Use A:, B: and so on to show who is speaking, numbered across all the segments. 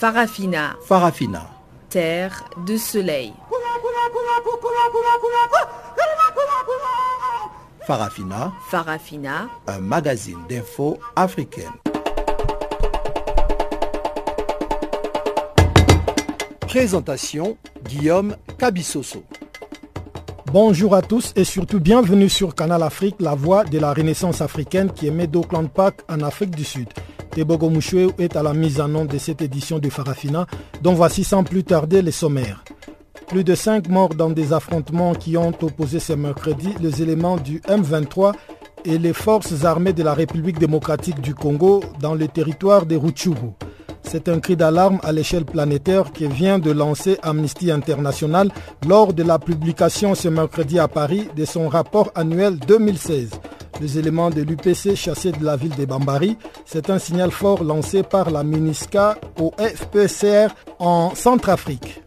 A: Farafina.
B: Farafina.
A: Terre de soleil.
B: Farafina.
A: Farafina.
B: Un magazine d'infos africaine. Présentation Guillaume Cabissoso.
C: Bonjour à tous et surtout bienvenue sur Canal Afrique, la voix de la renaissance africaine qui émet d'Auckland Park en Afrique du Sud. Tebogo est à la mise en onde de cette édition de Farafina, dont voici sans plus tarder les sommaires. Plus de 5 morts dans des affrontements qui ont opposé ce mercredi les éléments du M23 et les forces armées de la République démocratique du Congo dans le territoire des Rutshuru. C'est un cri d'alarme à l'échelle planétaire que vient de lancer Amnesty International lors de la publication ce mercredi à Paris de son rapport annuel 2016. Les éléments de l'UPC chassés de la ville de Bambari, c'est un signal fort lancé par la MINISCA au FPCR en Centrafrique.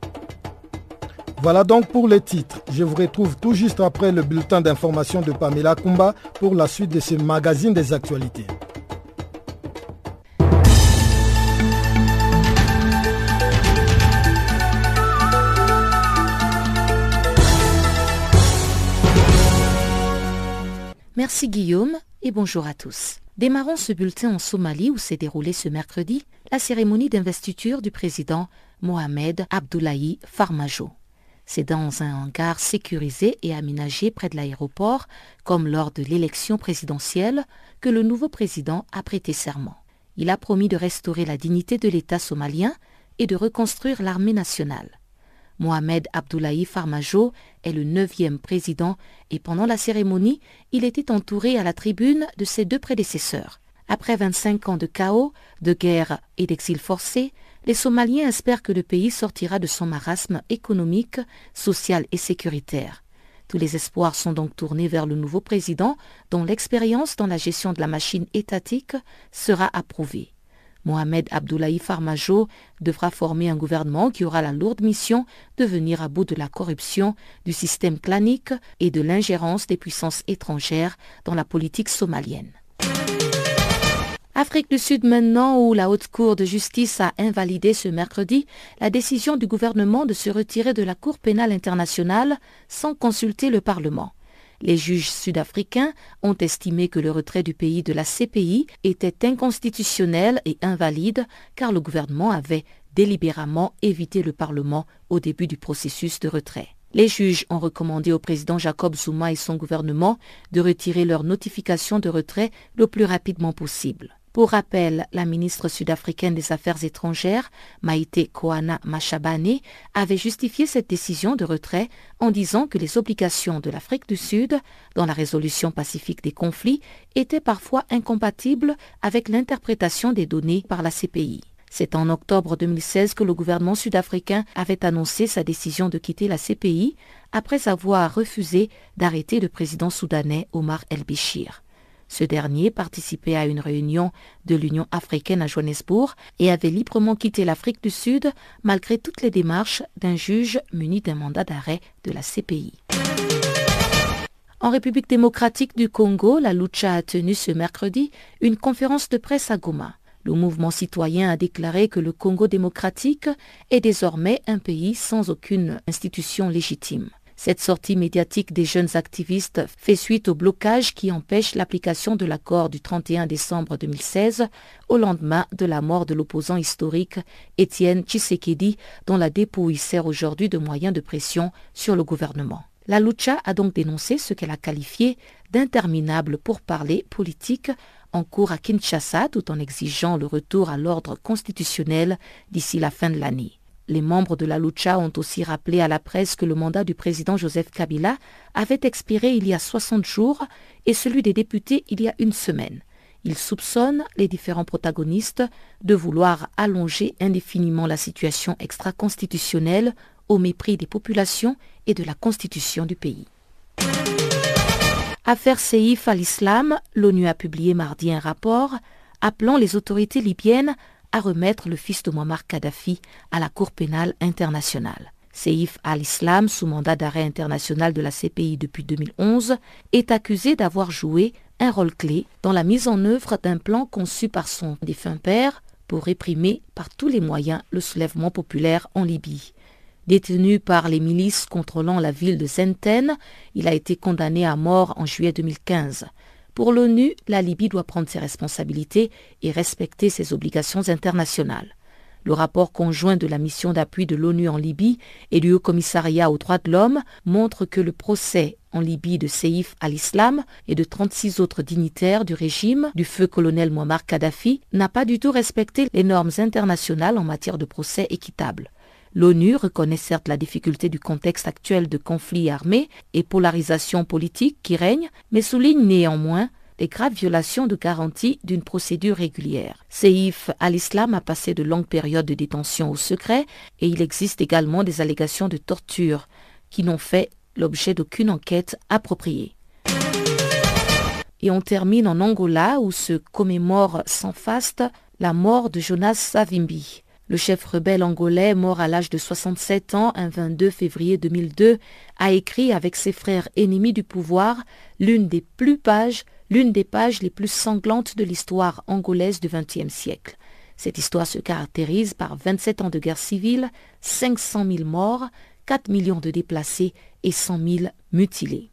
C: Voilà donc pour les titres. Je vous retrouve tout juste après le bulletin d'information de Pamela Kumba pour la suite de ce magazine des actualités.
D: Merci Guillaume et bonjour à tous. Démarrons ce bulletin en Somalie où s'est déroulée ce mercredi la cérémonie d'investiture du président Mohamed Abdullahi Farmajo. C'est dans un hangar sécurisé et aménagé près de l'aéroport, comme lors de l'élection présidentielle, que le nouveau président a prêté serment. Il a promis de restaurer la dignité de l'État somalien et de reconstruire l'armée nationale. Mohamed Abdullahi Farmajo est le neuvième président et pendant la cérémonie, il était entouré à la tribune de ses deux prédécesseurs. Après 25 ans de chaos, de guerre et d'exil forcé, les Somaliens espèrent que le pays sortira de son marasme économique, social et sécuritaire. Tous les espoirs sont donc tournés vers le nouveau président dont l'expérience dans la gestion de la machine étatique sera approuvée. Mohamed Abdullahi Farmajo devra former un gouvernement qui aura la lourde mission de venir à bout de la corruption, du système clanique et de l'ingérence des puissances étrangères dans la politique somalienne. Afrique du Sud maintenant où la Haute Cour de justice a invalidé ce mercredi la décision du gouvernement de se retirer de la Cour pénale internationale sans consulter le Parlement. Les juges sud-africains ont estimé que le retrait du pays de la CPI était inconstitutionnel et invalide car le gouvernement avait délibérément évité le Parlement au début du processus de retrait. Les juges ont recommandé au président Jacob Zuma et son gouvernement de retirer leur notification de retrait le plus rapidement possible. Pour rappel, la ministre sud-africaine des Affaires étrangères, Maïté Koana Machabane, avait justifié cette décision de retrait en disant que les obligations de l'Afrique du Sud dans la résolution pacifique des conflits étaient parfois incompatibles avec l'interprétation des données par la CPI. C'est en octobre 2016 que le gouvernement sud-africain avait annoncé sa décision de quitter la CPI après avoir refusé d'arrêter le président soudanais Omar el-Béchir. Ce dernier participait à une réunion de l'Union africaine à Johannesburg et avait librement quitté l'Afrique du Sud malgré toutes les démarches d'un juge muni d'un mandat d'arrêt de la CPI. En République démocratique du Congo, la Lucha a tenu ce mercredi une conférence de presse à Goma. Le mouvement citoyen a déclaré que le Congo démocratique est désormais un pays sans aucune institution légitime. Cette sortie médiatique des jeunes activistes fait suite au blocage qui empêche l'application de l'accord du 31 décembre 2016 au lendemain de la mort de l'opposant historique Étienne Tshisekedi dont la dépouille sert aujourd'hui de moyen de pression sur le gouvernement. La Lucha a donc dénoncé ce qu'elle a qualifié d'interminable pourparlers politique en cours à Kinshasa tout en exigeant le retour à l'ordre constitutionnel d'ici la fin de l'année. Les membres de la Lucha ont aussi rappelé à la presse que le mandat du président Joseph Kabila avait expiré il y a 60 jours et celui des députés il y a une semaine. Ils soupçonnent les différents protagonistes de vouloir allonger indéfiniment la situation extra-constitutionnelle au mépris des populations et de la constitution du pays. Affaire Seif al-Islam, l'ONU a publié mardi un rapport appelant les autorités libyennes à remettre le fils de Muammar Kadhafi à la Cour pénale internationale. Seif al-Islam, sous mandat d'arrêt international de la CPI depuis 2011, est accusé d'avoir joué un rôle clé dans la mise en œuvre d'un plan conçu par son défunt père pour réprimer par tous les moyens le soulèvement populaire en Libye. Détenu par les milices contrôlant la ville de Zenten, il a été condamné à mort en juillet 2015. Pour l'ONU, la Libye doit prendre ses responsabilités et respecter ses obligations internationales. Le rapport conjoint de la mission d'appui de l'ONU en Libye et du Haut Commissariat aux droits de l'homme montre que le procès en Libye de Seif al-Islam et de 36 autres dignitaires du régime du feu colonel Muammar Kadhafi n'a pas du tout respecté les normes internationales en matière de procès équitable. L'ONU reconnaît certes la difficulté du contexte actuel de conflit armé et polarisation politique qui règne, mais souligne néanmoins les graves violations de garanties d'une procédure régulière. Seif al-Islam a passé de longues périodes de détention au secret et il existe également des allégations de torture qui n'ont fait l'objet d'aucune enquête appropriée. Et on termine en Angola où se commémore sans faste la mort de Jonas Savimbi. Le chef rebelle angolais, mort à l'âge de 67 ans un 22 février 2002, a écrit avec ses frères ennemis du pouvoir l'une des plus pages, l'une des pages les plus sanglantes de l'histoire angolaise du XXe siècle. Cette histoire se caractérise par 27 ans de guerre civile, 500 000 morts, 4 millions de déplacés et 100 000 mutilés.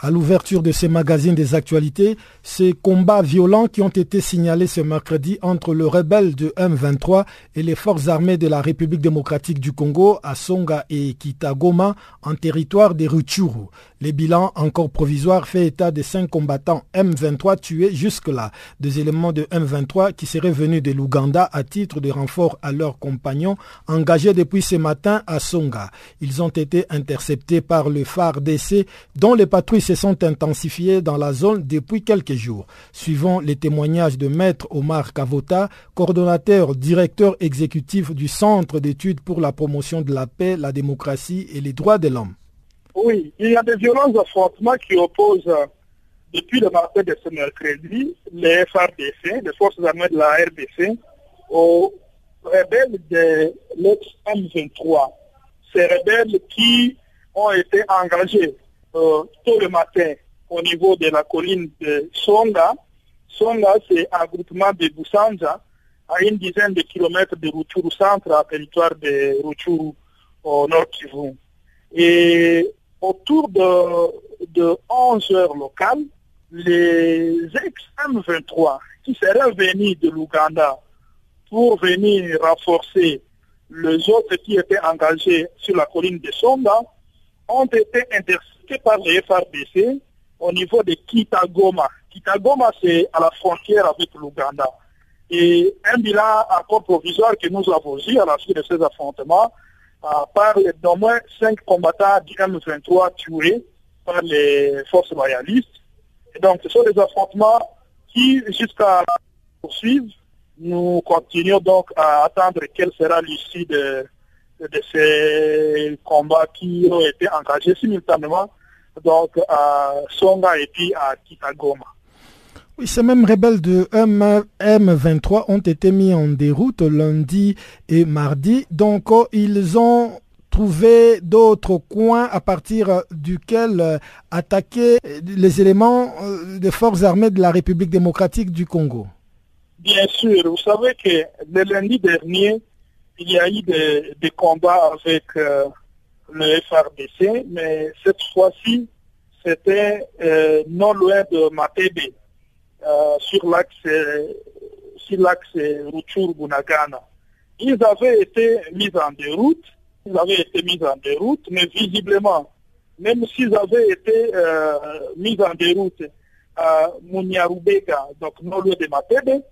C: À l'ouverture de ces magazines des actualités, ces combats violents qui ont été signalés ce mercredi entre le rebelle de M23 et les forces armées de la République démocratique du Congo à Songa et Kitagoma en territoire des Rutshuru. Les bilans encore provisoires fait état de cinq combattants M23 tués jusque-là, des éléments de M23 qui seraient venus de l'Ouganda à titre de renfort à leurs compagnons engagés depuis ce matin à Songa. Ils ont été interceptés par le phare d'essai dont les patrouilles se sont intensifiées dans la zone depuis quelques jours. Suivant les témoignages de Maître Omar Kavota, coordonnateur directeur exécutif du Centre d'études pour la promotion de la paix, la démocratie et les droits de l'homme.
E: Oui, il y a des violences d'affrontement qui opposent euh, depuis le matin de ce mercredi les FRDC, les forces armées de la RDC, aux rebelles de l'ex-M23. Ces rebelles qui ont été engagés tôt le matin au niveau de la colline de Songa. Songa, c'est un groupement de Boussanja, à une dizaine de kilomètres de Rutshuru centre, à territoire de Rutshuru au nord Kivu. Et autour de, de 11 heures locales, les ex-M23 qui seraient venus de l'Ouganda pour venir renforcer les autres qui étaient engagés sur la colline de Sonda ont été interceptés par les FRDC au niveau de Kitagoma. Kitagoma, c'est à la frontière avec l'Ouganda. Et un bilan encore provisoire que nous avons eu à la suite de ces affrontements parle d'au moins cinq combattants du M23 tués par les forces royalistes. Et donc, ce sont des affrontements qui, jusqu'à poursuivre, nous continuons donc à attendre quelle sera l'issue de, ces combats qui ont été engagés simultanément donc à Songa et puis à Kitagoma.
C: Oui, ces mêmes rebelles de M23 ont été mis en déroute lundi et mardi. Donc, oh, ils ont trouvé d'autres coins à partir duquel euh, attaquer les éléments euh, des forces armées de la République démocratique du Congo.
E: Bien sûr, vous savez que le lundi dernier, il y a eu des, combats avec euh, le FRDC, mais cette fois-ci, c'était non loin de Matébé. Euh, sur l'axe sur l'axe Rutshuru-Bunagana. Ils avaient été mis en déroute, ils avaient été mis en déroute, mais visiblement, même s'ils avaient été euh, mis en déroute à Munyarubega, donc non loin de Matebe,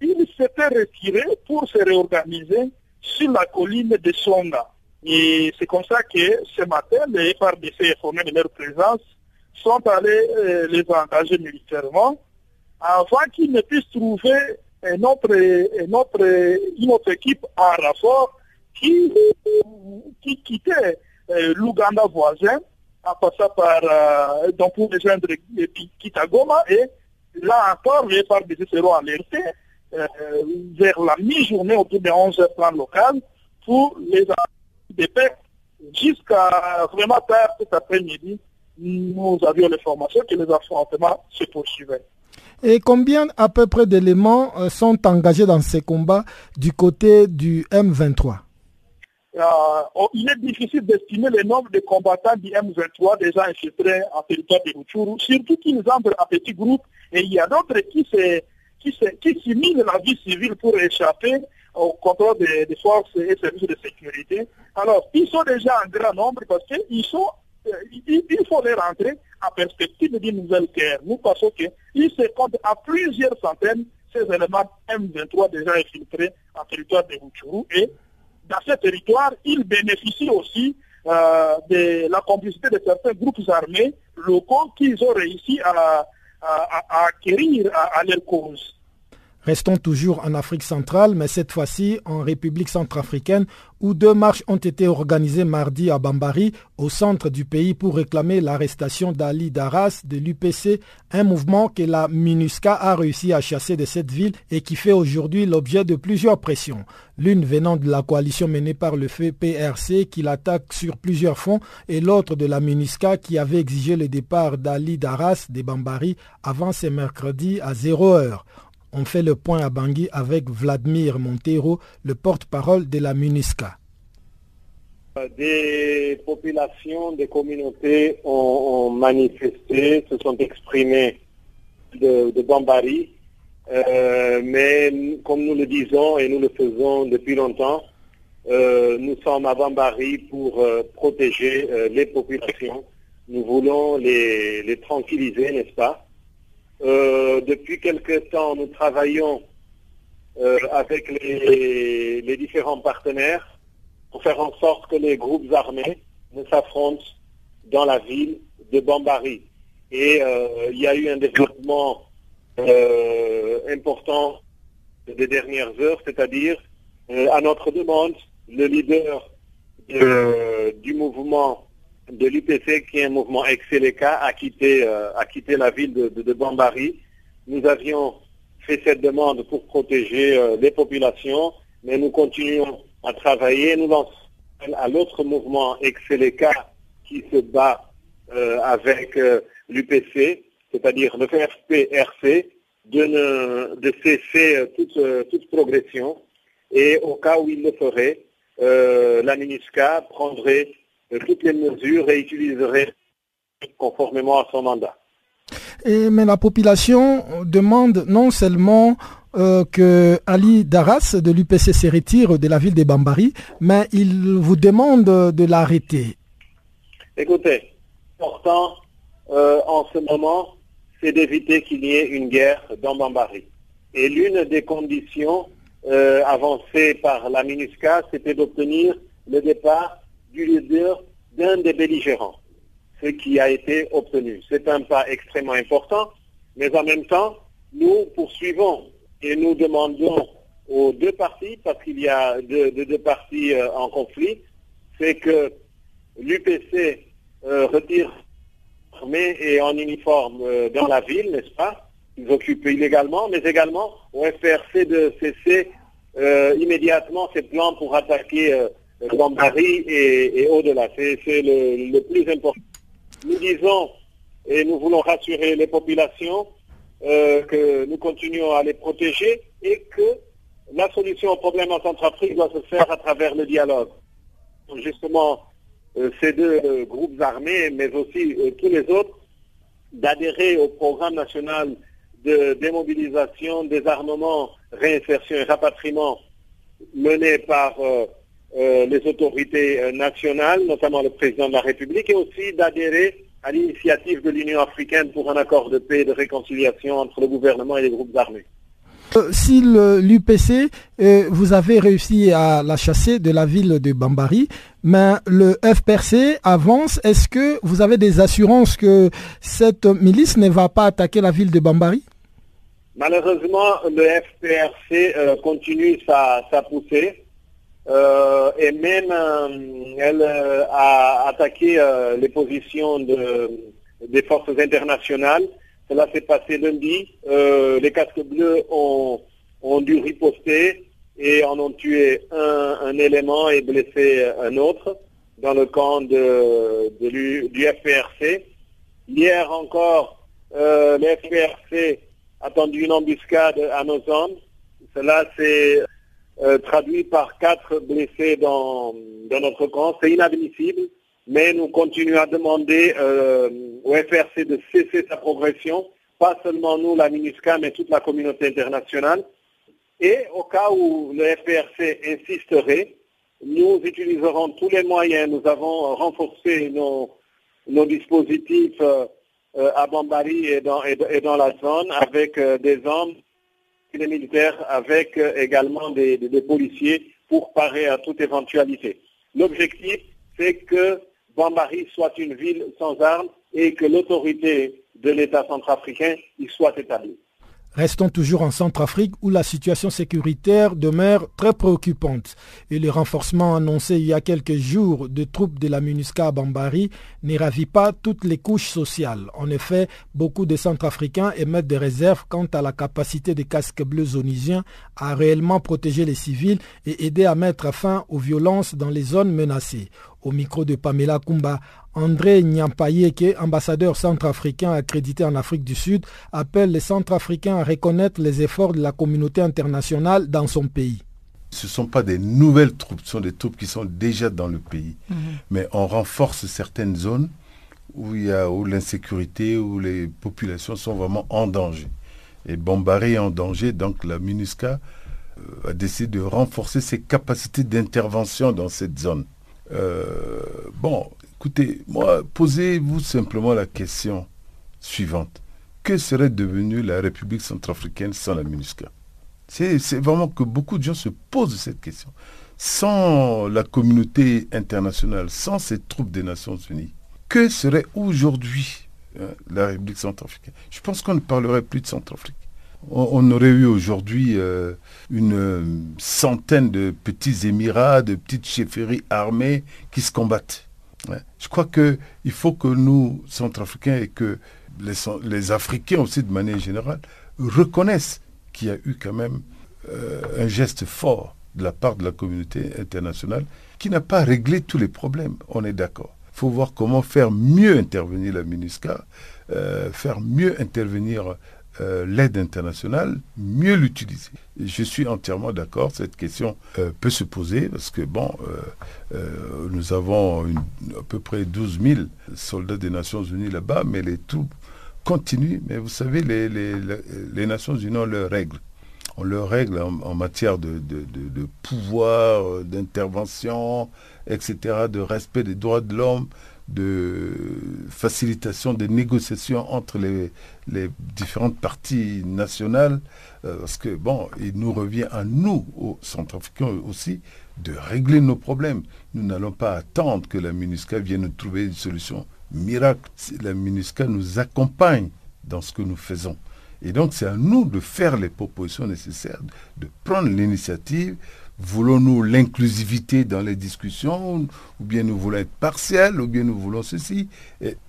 E: ils s'étaient retirés pour se réorganiser sur la colline de Songa. Et c'est comme ça que ce matin, les FRDC informés de leur présence sont allés euh, les engager militairement avant qu'ils ne puissent trouver une autre, équipe en rapport qui, qui quittait euh, l'Ouganda voisin en passant par, euh, donc pour rejoindre Kitagoma et là encore les FRDC seront alertés vers la mi-journée autour de 11 heures plan local pour les de paix jusqu'à vraiment tard cet après-midi. Nous avions l'information que les affrontements se poursuivaient.
C: Et combien à peu près d'éléments euh, sont engagés dans ces combats du côté du M23
E: euh, il est difficile d'estimer le nombre de combattants du M23 déjà infiltrés en territoire de Rutshuru, surtout qu'ils entrent en petits groupes et il y a d'autres qui se, qui, qui s'immiscent la vie civile pour échapper au contrôle des, forces et services de sécurité. Alors, ils sont déjà en grand nombre parce qu'ils sont, euh, il, faut les rentrer en perspective d'une nouvelle guerre. Nous pensons qu'ils se comptent à plusieurs centaines ces éléments M23 déjà infiltrés en territoire de Rutshuru et dans ce territoire, ils bénéficient aussi euh, de la complicité de certains groupes armés locaux qu'ils ont réussi à, acquérir à leur cause.
C: Restons toujours en Afrique centrale, mais cette fois-ci en République centrafricaine, où deux marches ont été organisées mardi à Bambari, au centre du pays, pour réclamer l'arrestation d'Ali Daras de l'UPC, un mouvement que la MINUSCA a réussi à chasser de cette ville et qui fait aujourd'hui l'objet de plusieurs pressions. L'une venant de la coalition menée par le feu PRC qui l'attaque sur plusieurs fronts et l'autre de la MINUSCA qui avait exigé le départ d'Ali Daras de Bambari avant ce mercredi à 0 heure. On fait le point à Bangui avec Vladimir Montero, le porte-parole de la MUNISCA.
F: Des populations, des communautés ont, manifesté, se sont exprimées de, Bambari, euh, mais comme nous le disons et nous le faisons depuis longtemps, euh, nous sommes à Bambari pour euh, protéger les populations. Nous voulons les tranquilliser, n'est-ce pas? Euh, depuis quelque temps, nous travaillons euh, avec les, différents partenaires pour faire en sorte que les groupes armés ne s'affrontent dans la ville de Bambari. Et euh, il y a eu un développement important des dernières heures, c'est-à-dire, à notre demande, le leader du mouvement de l'UPC, qui est un mouvement ex-Seleka, a quitté, euh, a quitté la ville de, Bambari. Nous avions fait cette demande pour protéger euh, les populations, mais nous continuons à travailler. Nous lançons à l'autre mouvement ex-Seleka qui se bat euh, avec l'UPC, c'est-à-dire le FPRC, de, de cesser toute, toute progression. Et au cas où il le ferait, la MINUSCA prendrait toutes les mesures et utiliserait conformément à son mandat.
C: mais la population demande non seulement euh, que Ali Daras de l'UPC se retire de la ville de Bambari, mais il vous demande de l'arrêter.
F: Écoutez, important euh, en ce moment, c'est d'éviter qu'il y ait une guerre dans Bambari. Et l'une des conditions euh, avancées par la MINUSCA, c'était d'obtenir le départ du leader d'un des belligérants, ce qui a été obtenu. C'est un pas extrêmement important, mais en même temps, nous poursuivons et nous demandons aux deux parties, parce qu'il y a deux, parties euh, en conflit, c'est que l'UPC euh, retire armée et en uniforme euh, dans la ville, n'est-ce pas? Ils occupent illégalement, mais également au FRC de cesser immédiatement ses plans pour attaquer Paris et, au-delà. C'est le, plus important. Nous disons et nous voulons rassurer les populations euh, que nous continuons à les protéger et que la solution au problème en Centrafrique doit se faire à travers le dialogue. Justement, euh, ces deux euh, groupes armés, mais aussi tous les autres, d'adhérer au programme national de démobilisation, désarmement, réinsertion et rapatriement mené par euh, les autorités euh, nationales, notamment le président de la République, et aussi d'adhérer à l'initiative de l'Union africaine pour un accord de paix et de réconciliation entre le gouvernement et les groupes armés.
C: Euh, si l'UPC, euh, vous avez réussi à la chasser de la ville de Bambari, mais le FPRC avance, est-ce que vous avez des assurances que cette milice ne va pas attaquer la ville de Bambari?
F: Malheureusement, le FPRC euh, continue sa, poussée et même elle a attaqué les positions des forces internationales cela s'est passé lundi. Euh, les casques bleus ont, dû riposter et en ont tué un, élément et blessé un autre dans le camp de, du FPRC. Hier encore, euh, le FPRC a tendu une embuscade à nos hommes. Cela s'est euh, traduit par quatre blessés dans, notre camp. C'est inadmissible mais nous continuons à demander euh, au FRC de cesser sa progression, pas seulement nous, la MINUSCA, mais toute la communauté internationale. Et au cas où le FRC insisterait, nous utiliserons tous les moyens. Nous avons renforcé nos, dispositifs euh, à Bambari et dans, dans, la zone avec des hommes, des militaires, avec également des policiers pour parer à toute éventualité. L'objectif, c'est que Bambari soit une ville sans armes et que l'autorité de l'État centrafricain y soit établie.
C: Restons toujours en Centrafrique où la situation sécuritaire demeure très préoccupante et le renforcement annoncé il y a quelques jours de troupes de la MINUSCA à Bambari ne ravit pas toutes les couches sociales. En effet, beaucoup de Centrafricains émettent des réserves quant à la capacité des casques bleus zonisiens à réellement protéger les civils et aider à mettre fin aux violences dans les zones menacées. Au micro de Pamela Kumba, André Nyampayeke, ambassadeur centrafricain accrédité en Afrique du Sud, appelle les Centrafricains à reconnaître les efforts de la communauté internationale dans son pays.
G: Ce ne sont pas des nouvelles troupes, ce sont des troupes qui sont déjà dans le pays. Mhm. Mais on renforce certaines zones où il y a où l'insécurité, où les populations sont vraiment en danger. Et Bombari est en danger, donc la MINUSCA euh, a décidé de renforcer ses capacités d'intervention dans cette zone. Euh, bon, écoutez, moi, posez-vous simplement la question suivante. Que serait devenue la République centrafricaine sans la MINUSCA? C'est vraiment que beaucoup de gens se posent cette question. Sans la communauté internationale, sans ces troupes des Nations Unies, que serait aujourd'hui hein, la République centrafricaine? Je pense qu'on ne parlerait plus de Centrafrique on, aurait eu aujourd'hui euh, une euh, centaine de petits émirats, de petites chefferies armées qui se combattent. Je crois qu'il faut que nous, Centrafricains, et que les, Africains aussi de manière générale, reconnaissent qu'il y a eu quand même euh, un geste fort de la part de la communauté internationale qui n'a pas réglé tous les problèmes. On est d'accord. Il faut voir comment faire mieux intervenir la MINUSCA, faire mieux intervenir euh, l'aide internationale, mieux l'utiliser. Je suis entièrement d'accord, cette question euh, peut se poser parce que, bon, euh, nous avons à peu près 12 000 soldats des Nations Unies là-bas, mais les troupes continuent. Mais vous savez, les, Nations Unies ont leurs règles. On leurs règles en, matière de, de pouvoir, d'intervention, etc., de respect des droits de l'homme de facilitation des négociations entre les, différentes parties nationales, euh, parce que, bon, il nous revient à nous, aux Centrafricains aussi, de régler nos problèmes. Nous n'allons pas attendre que la MINUSCA vienne nous trouver une solution miracle. La MINUSCA nous accompagne dans ce que nous faisons. Et donc, c'est à nous de faire les propositions nécessaires, de prendre l'initiative Voulons-nous l'inclusivité dans les discussions Ou bien nous voulons être partiels Ou bien nous voulons ceci?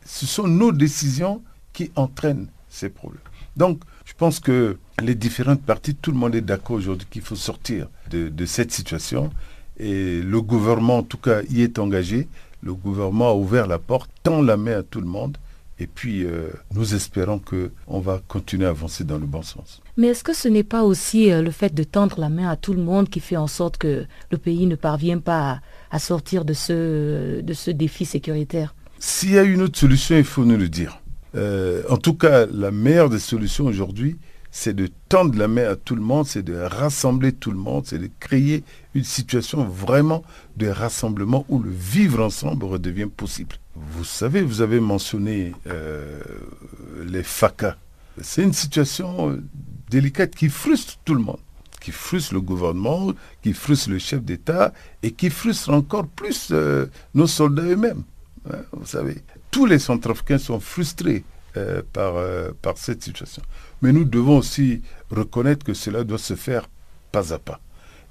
G: Ce sont nos décisions qui entraînent ces problèmes. Donc, je pense que les différentes parties, tout le monde est d'accord aujourd'hui qu'il faut sortir de, cette situation. Et le gouvernement, en tout cas, y est engagé. Le gouvernement a ouvert la porte, tend la main à tout le monde. Et puis, euh, nous espérons qu'on va continuer à avancer dans le bon sens.
D: Mais est-ce que ce n'est pas aussi euh, le fait de tendre la main à tout le monde qui fait en sorte que le pays ne parvient pas à, sortir de ce, de ce défi sécuritaire?
G: S'il y a une autre solution, il faut nous le dire. Euh, en tout cas, la meilleure des solutions aujourd'hui, c'est de tendre la main à tout le monde, c'est de rassembler tout le monde, c'est de créer une situation vraiment de rassemblement où le vivre ensemble redevient possible. Vous savez, vous avez mentionné euh, les FACA. C'est une situation délicate qui frustre tout le monde, qui frustre le gouvernement, qui frustre le chef d'État et qui frustre encore plus euh, nos soldats eux-mêmes. Hein, vous savez, tous les Centrafricains sont frustrés euh, euh, par cette situation. Mais nous devons aussi reconnaître que cela doit se faire pas à pas.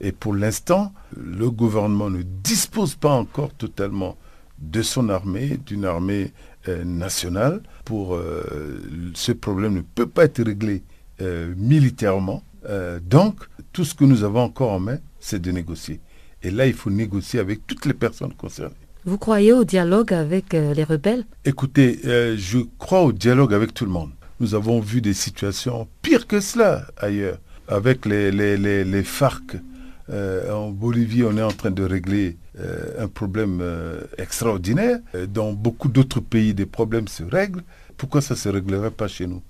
G: Et pour l'instant, le gouvernement ne dispose pas encore totalement de son armée, d'une armée nationale. Pour ce problème ne peut pas être réglé militairement. donc, tout ce que nous avons encore en main, c'est de négocier. Et là, il faut négocier avec toutes les personnes concernées.
D: Vous croyez au dialogue avec euh, les rebelles?
G: Écoutez, euh, je crois au dialogue avec tout le monde. Nous avons vu des situations pires que cela ailleurs. Avec les, les, les, FARC euh, en Bolivie, on est en train de régler un problème extraordinaire. Dans beaucoup d'autres pays, des problèmes se règlent. Pourquoi ça ne se réglerait pas chez nous?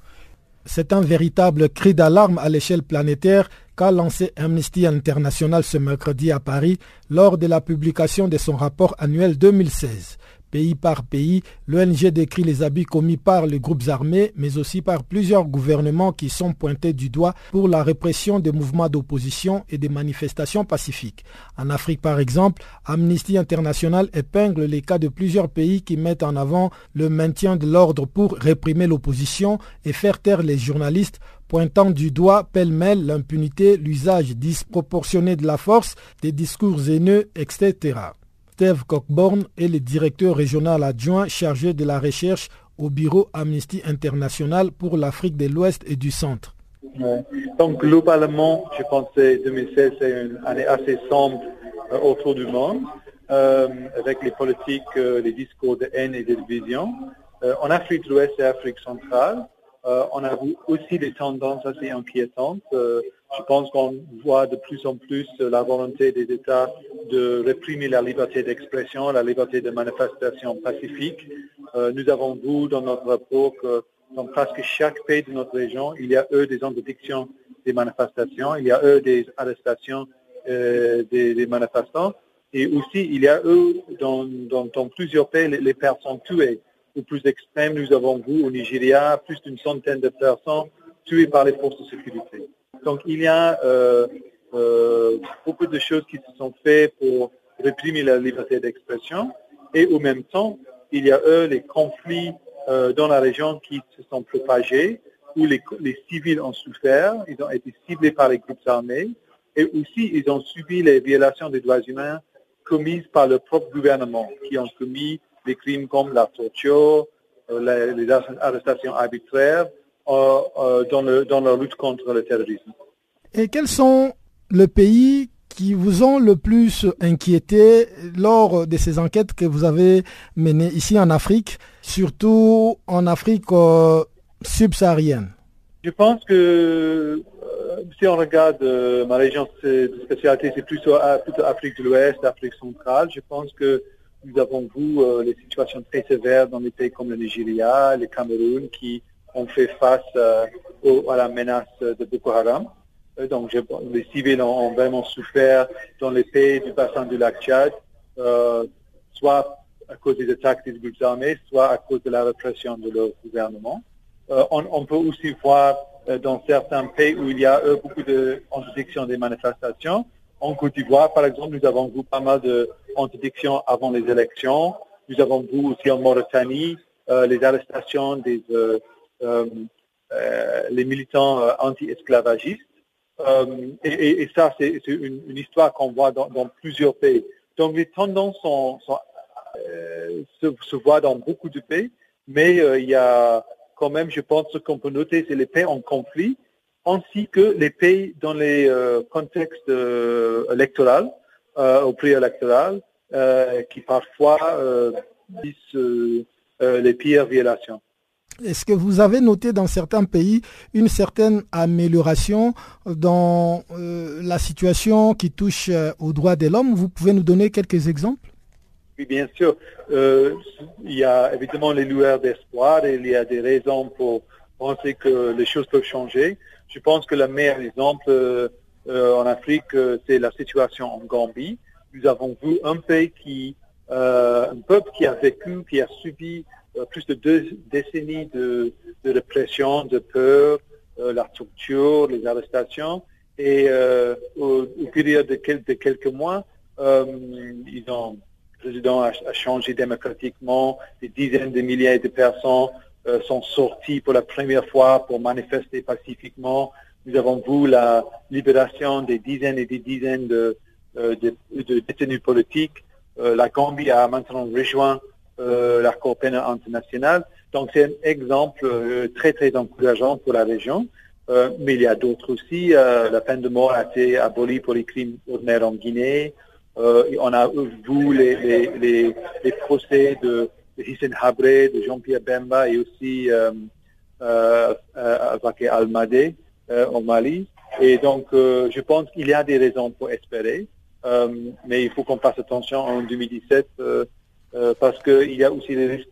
C: C'est un véritable cri d'alarme à l'échelle planétaire qu'a lancé Amnesty International ce mercredi à Paris lors de la publication de son rapport annuel 2016. Pays par pays, l'ONG décrit les abus commis par les groupes armés, mais aussi par plusieurs gouvernements qui sont pointés du doigt pour la répression des mouvements d'opposition et des manifestations pacifiques. En Afrique, par exemple, Amnesty International épingle les cas de plusieurs pays qui mettent en avant le maintien de l'ordre pour réprimer l'opposition et faire taire les journalistes pointant du doigt pêle-mêle l'impunité, l'usage disproportionné de la force, des discours haineux, etc. Steve Cockborn est le directeur régional adjoint chargé de la recherche au bureau Amnesty International pour l'Afrique de l'Ouest et du Centre.
H: Donc globalement, je pense que 2016 c'est une année assez sombre euh, autour du monde, euh, avec les politiques, euh, les discours de haine et de division. en Afrique de l'Ouest et Afrique centrale, on a vu aussi des tendances assez inquiétantes je pense qu'on voit de plus en plus la volonté des États de réprimer la liberté d'expression, la liberté de manifestation pacifique. Euh, nous avons vu dans notre rapport que dans presque chaque pays de notre région, il y a eu des interdictions des manifestations, il y a eu des arrestations euh, des, manifestants, et aussi il y a eu dans, dans, plusieurs pays les, personnes tuées. Au plus extrême, nous avons vu au Nigeria plus d'une centaine de personnes tuées par les forces de sécurité. Donc il y a euh, euh, beaucoup de choses qui se sont faites pour réprimer la liberté d'expression. Et au même temps, il y a eu les conflits euh, dans la région qui se sont propagés où les, civils ont souffert, ils ont été ciblés par les groupes armés et aussi ils ont subi les violations des droits humains commises par le propre gouvernement qui ont commis des crimes comme la torture, les arrestations arbitraires dans, le, dans la lutte contre le terrorisme.
C: Et quels sont les pays qui vous ont le plus inquiété lors de ces enquêtes que vous avez menées ici en Afrique, surtout en Afrique euh, subsaharienne?
H: Je pense que si on regarde ma région de spécialité, c'est plutôt, plutôt, Afrique de l'Ouest, Afrique centrale. Je pense que nous avons vu les situations très sévères dans des pays comme le Nigeria, le Cameroun, qui on fait face euh, à la menace de Boko Haram. Euh, donc les civils ont, vraiment souffert dans les pays du bassin du lac Tchad, euh, soit à cause des attaques des groupes armés, soit à cause de la répression de leur gouvernement. on, peut aussi voir dans certains pays où il y a beaucoup d'interdictions des manifestations. En Côte d'Ivoire, par exemple, nous avons vu pas mal d'interdictions avant les élections. Nous avons vu aussi en Mauritanie les arrestations des les militants euh, anti-esclavagistes. Et, ça, c'est une, histoire qu'on voit dans, plusieurs pays. Donc les tendances sont, se, voient dans beaucoup de pays, mais il y a quand même, je pense, ce qu'on peut noter, c'est les pays en conflit, ainsi que les pays dans les contextes électoraux, au prix électoral, qui parfois disent les pires violations.
C: Est-ce que vous avez noté dans certains pays une certaine amélioration dans euh, la situation qui touche euh, aux droits de l'homme? Vous pouvez nous donner quelques exemples?
H: Oui, bien sûr. Euh, il y a évidemment les lueurs d'espoir et il y a des raisons pour penser que les choses peuvent changer. Je pense que le meilleur exemple en Afrique, c'est la situation en Gambie. Nous avons vu un pays qui, un peuple qui a vécu, qui a subi plus de deux décennies de, répression, de peur, la structure, les arrestations. Et au, période de, de, quelques mois, ils ont, le président a, changé démocratiquement. Des dizaines de milliers de personnes sont sorties pour la première fois pour manifester pacifiquement. Nous avons vu la libération des dizaines et des dizaines de, de détenus politiques. la Gambie a maintenant rejoint euh, la pénale internationale. Donc c'est un exemple euh, très très encourageant pour la région. Euh, mais il y a d'autres aussi. la peine de mort a été abolie pour les crimes ordinaires en Guinée. on a vu les, les, procès de, Hissène Habré, de Jean-Pierre Bemba et aussi euh, euh, Almadé au Mali. Et donc, je pense qu'il y a des raisons pour espérer. mais il faut qu'on fasse attention en 2017 euh, parce qu'il y a aussi des risques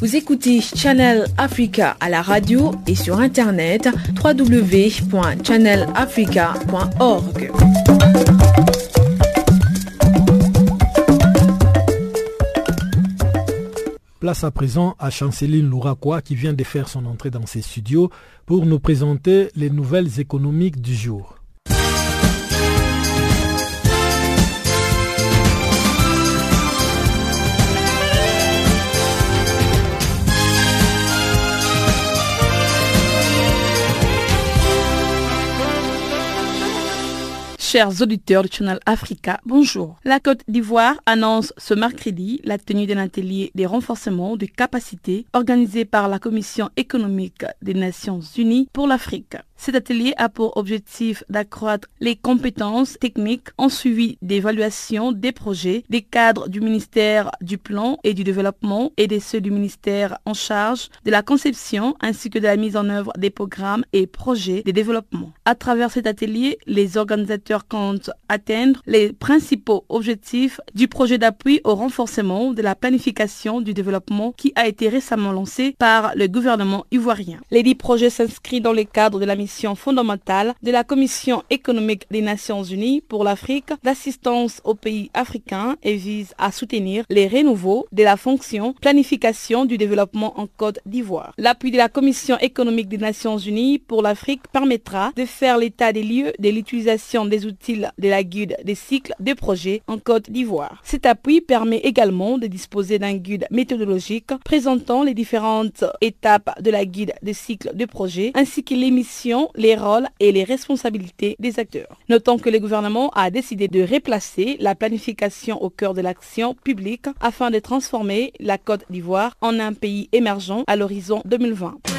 A: Vous écoutez Channel Africa à la radio et sur internet www.channelafrica.org.
C: Place à présent à Chanceline Louraquois qui vient de faire son entrée dans ses studios pour nous présenter les nouvelles économiques du jour.
I: Chers auditeurs du Channel Africa, bonjour. La Côte d'Ivoire annonce ce mercredi la tenue d'un atelier de renforcement de capacités organisé par la Commission économique des Nations Unies pour l'Afrique. Cet atelier a pour objectif d'accroître les compétences techniques en suivi d'évaluation des projets des cadres du ministère du Plan et du Développement et de ceux du ministère en charge de la conception ainsi que de la mise en œuvre des programmes et projets de développement. À travers cet atelier, les organisateurs comptent atteindre les principaux objectifs du projet d'appui au renforcement de la planification du développement qui a été récemment lancé par le gouvernement ivoirien. Les dix projets s'inscrivent dans le cadre de la mission fondamentale de la Commission économique des Nations Unies pour l'Afrique d'assistance aux pays africains et vise à soutenir les renouveaux de la fonction planification du développement en Côte d'Ivoire. L'appui de la Commission économique des Nations Unies pour l'Afrique permettra de faire l'état des lieux de l'utilisation des outils de la guide des cycles de projets en Côte d'Ivoire. Cet appui permet également de disposer d'un guide méthodologique présentant les différentes étapes de la guide des cycles de projets ainsi que l'émission les rôles et les responsabilités des acteurs. Notons que le gouvernement a décidé de replacer la planification au cœur de l'action publique afin de transformer la Côte d'Ivoire en un pays émergent à l'horizon 2020.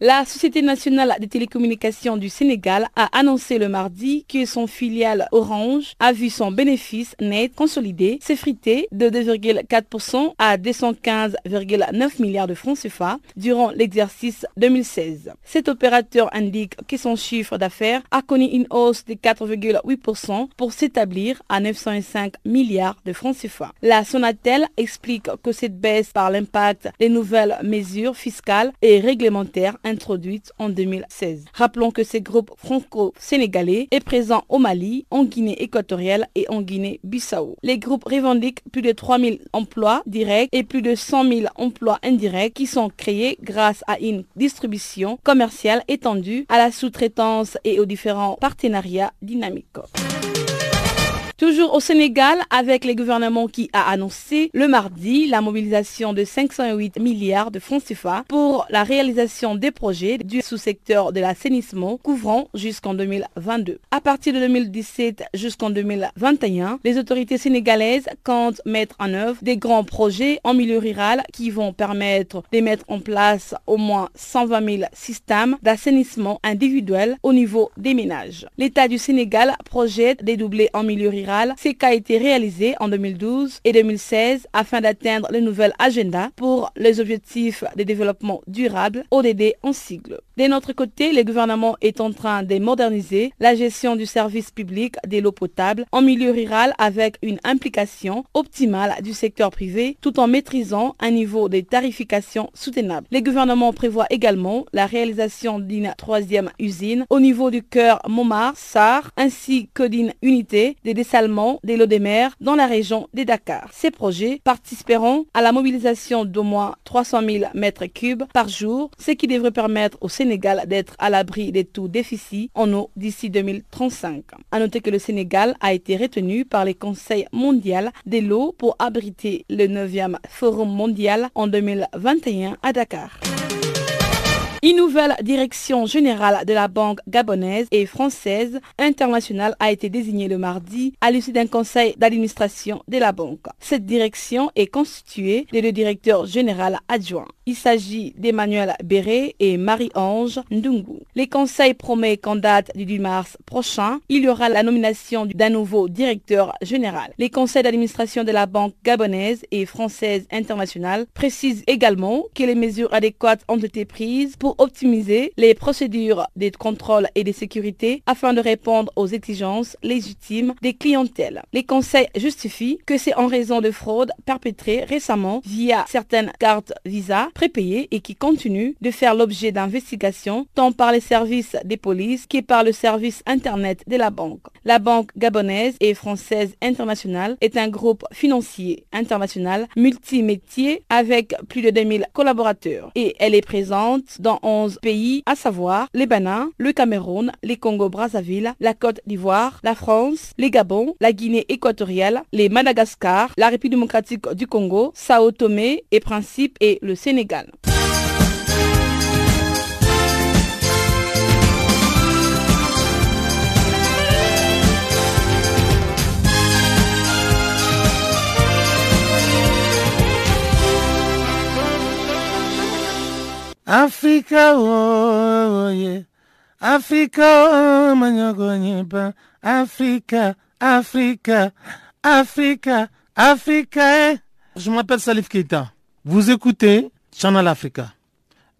I: La Société nationale des télécommunications du Sénégal a annoncé le mardi que son filiale Orange a vu son bénéfice net consolidé s'effriter de 2,4% à 215,9 milliards de francs CFA durant l'exercice 2016. Cet opérateur indique que son chiffre d'affaires a connu une hausse de 4,8% pour s'établir à 905 milliards de francs CFA. La Sonatel explique que cette baisse par l'impact des nouvelles mesures fiscales et réglementaires introduite en 2016. Rappelons que ce groupe franco-sénégalais est présent au Mali, en Guinée équatoriale et en Guinée-Bissau. Les groupes revendiquent plus de 3000 emplois directs et plus de 100 000 emplois indirects qui sont créés grâce à une distribution commerciale étendue à la sous-traitance et aux différents partenariats dynamiques. Toujours au Sénégal, avec les gouvernements qui a annoncé le mardi la mobilisation de 508 milliards de francs CFA pour la réalisation des projets du sous-secteur de l'assainissement couvrant jusqu'en 2022. À partir de 2017 jusqu'en 2021, les autorités sénégalaises comptent mettre en œuvre des grands projets en milieu rural qui vont permettre de mettre en place au moins 120 000 systèmes d'assainissement individuel au niveau des ménages. L'État du Sénégal projette de doubler en milieu rural ce qui a été réalisé en 2012 et 2016 afin d'atteindre le nouvel agenda pour les objectifs de développement durable, ODD en sigle. De notre côté, le gouvernement est en train de moderniser la gestion du service public de l'eau potable en milieu rural avec une implication optimale du secteur privé tout en maîtrisant un niveau de tarification soutenable. Le gouvernement prévoit également la réalisation d'une troisième usine au niveau du cœur Montmartre-Sar ainsi que d'une unité de dessalement de l'eau des mers dans la région de Dakar. Ces projets participeront à la mobilisation d'au moins 300 000 mètres cubes par jour, ce qui devrait permettre au Sénégal d'être à l'abri des taux déficits en eau d'ici 2035. À noter que le Sénégal a été retenu par le Conseil mondial de l'eau pour abriter le 9e Forum mondial en 2021 à Dakar. Une nouvelle direction générale de la banque gabonaise et française internationale a été désignée le mardi à l'issue d'un conseil d'administration de la banque. Cette direction est constituée de deux directeurs généraux adjoints. Il s'agit d'Emmanuel Béré et Marie-Ange Ndungu. Les conseils promet qu'en date du 10 mars prochain, il y aura la nomination d'un nouveau directeur général. Les conseils d'administration de la banque gabonaise et française internationale précisent également que les mesures adéquates ont été prises pour optimiser les procédures de contrôle et de sécurité afin de répondre aux exigences légitimes des clientèles. Les conseils justifient que c'est en raison de fraudes perpétrées récemment via certaines cartes Visa prépayées et qui continuent de faire l'objet d'investigations tant par les services des polices que par le service Internet de la banque. La banque gabonaise et française internationale est un groupe financier international multimétier avec plus de 2000 collaborateurs et elle est présente dans 11 pays, à savoir le Bénin, le Cameroun, les Congo-Brazzaville, la Côte d'Ivoire, la France, les Gabon, la Guinée équatoriale, les Madagascar, la République démocratique du Congo, Sao Tomé et Principe et le Sénégal.
J: Africa oye, Africa manyogonyipa, Africa, Africa, Africa, Africa. Je m'appelle Salif Keita. Vous écoutez Channel Africa,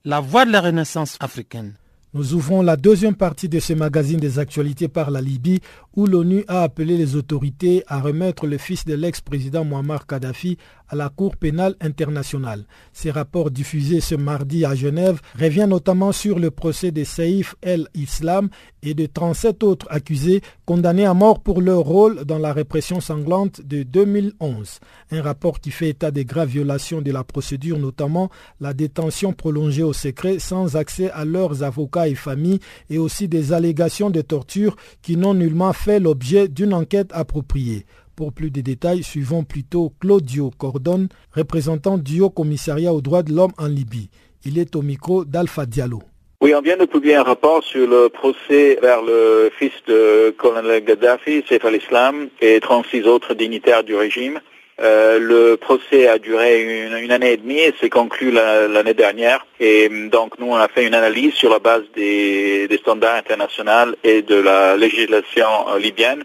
J: la voix de la renaissance africaine.
C: Nous ouvrons la deuxième partie de ce magazine des actualités par la Libye où l'ONU a appelé les autorités à remettre le fils de l'ex-président Muammar Kadhafi à la Cour pénale internationale. Ces rapports diffusés ce mardi à Genève reviennent notamment sur le procès de Saïf el-Islam et de 37 autres accusés condamnés à mort pour leur rôle dans la répression sanglante de 2011. Un rapport qui fait état des graves violations de la procédure, notamment la détention prolongée au secret sans accès à leurs avocats et familles et aussi des allégations de torture qui n'ont nullement fait l'objet d'une enquête appropriée. Pour plus de détails, suivons plutôt Claudio Cordon, représentant du Haut Commissariat aux droits de l'homme en Libye. Il est au micro d'Alpha Diallo.
K: Oui, on vient de publier un rapport sur le procès vers le fils de colonel Gaddafi, Saif al-Islam, et 36 autres dignitaires du régime. Euh, le procès a duré une, année et demie et s'est conclu l'année dernière. Et donc nous, on a fait une analyse sur la base des, standards internationaux et de la législation euh, libyenne.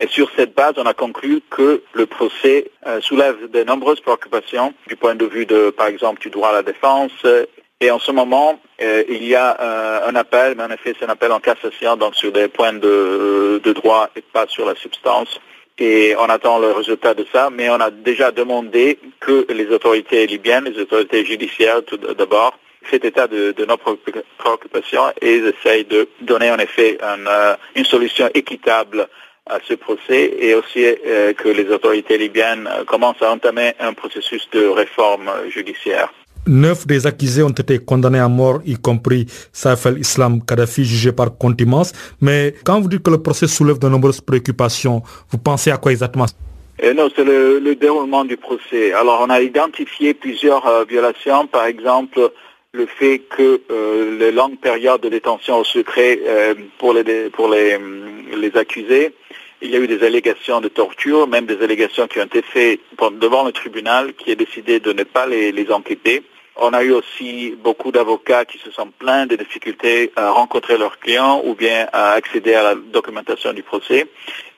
K: Et sur cette base, on a conclu que le procès euh, soulève de nombreuses préoccupations du point de vue de, par exemple, du droit à la défense. Et en ce moment, euh, il y a euh, un appel, mais en effet, c'est un appel en cassation, donc sur des points de droit et pas sur la substance. Et on attend le résultat de ça, mais on a déjà demandé que les autorités libyennes, les autorités judiciaires tout d'abord, fait état de, nos préoccupations et essayent de donner en effet euh, une solution équitable à ce procès et aussi euh, que les autorités libyennes commencent à entamer un processus de réforme judiciaire.
L: Neuf des accusés ont été condamnés à mort, y compris Saif el-Islam Kadhafi, jugé par contumace. Mais quand vous dites que le procès soulève de nombreuses préoccupations, vous pensez à quoi exactement?
K: Euh, non, c'est le, le, déroulement du procès. Alors, on a identifié plusieurs euh, violations. Par exemple, le fait que euh, les longues périodes de détention au secret pour les, pour les, les accusés, il y a eu des allégations de torture, même des allégations qui ont été faites devant le tribunal qui a décidé de ne pas les enquêter. On a eu aussi beaucoup d'avocats qui se sont plaints des difficultés à rencontrer leurs clients ou bien à accéder à la documentation du procès.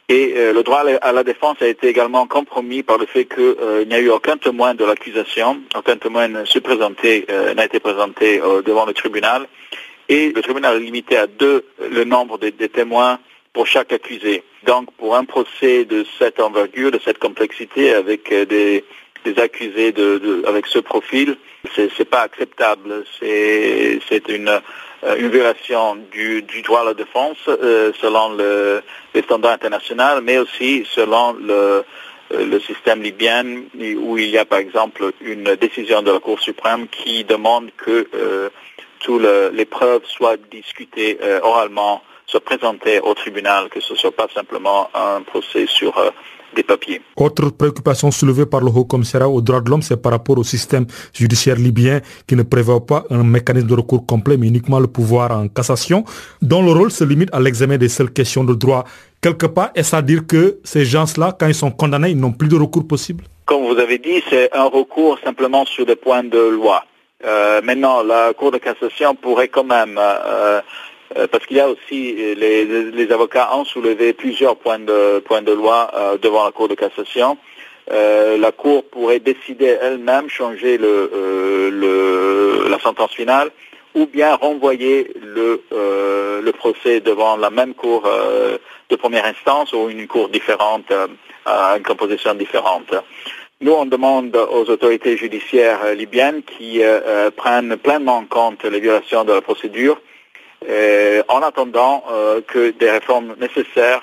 K: Et euh, le droit à la défense a été également compromis par le fait qu'il euh, n'y a eu aucun témoin de l'accusation, aucun témoin n'a euh, été présenté devant le tribunal. et le tribunal est limité à deux le nombre des témoins pour chaque accusé. Donc pour un procès de cette envergure, de cette complexité avec des, accusés de, avec ce profil, c'est pas acceptable. C'est une euh, une violation du, droit à la défense euh, selon le, les standards internationaux, mais aussi selon le, euh, le système libyen où il y a par exemple une décision de la Cour suprême qui demande que toutes les preuves soient discutées oralement, soient présentées au tribunal, que ce ne soit pas simplement un procès sur papiers.
L: Autre préoccupation soulevée par le Haut Commissariat aux droits de l'homme, c'est par rapport au système judiciaire libyen qui ne prévoit pas un mécanisme de recours complet, mais uniquement le pouvoir en cassation, dont le rôle se limite à l'examen des seules questions de droit. Quelque part, est-ce à dire que ces gens-là, quand ils sont condamnés, ils n'ont plus de recours possible?
K: Comme vous avez dit, c'est un recours simplement sur des points de loi. Euh, maintenant, la Cour de cassation pourrait quand même euh, parce qu'il y a aussi, euh, les, avocats ont soulevé plusieurs points de, points de loi euh, devant la Cour de cassation. la Cour pourrait décider elle-même changer le, la sentence finale ou bien renvoyer le, le procès devant la même Cour de première instance ou une Cour différente, à une composition différente. Nous, on demande aux autorités judiciaires libyennes qui prennent pleinement en compte les violations de la procédure euh, en attendant euh, que des réformes nécessaires,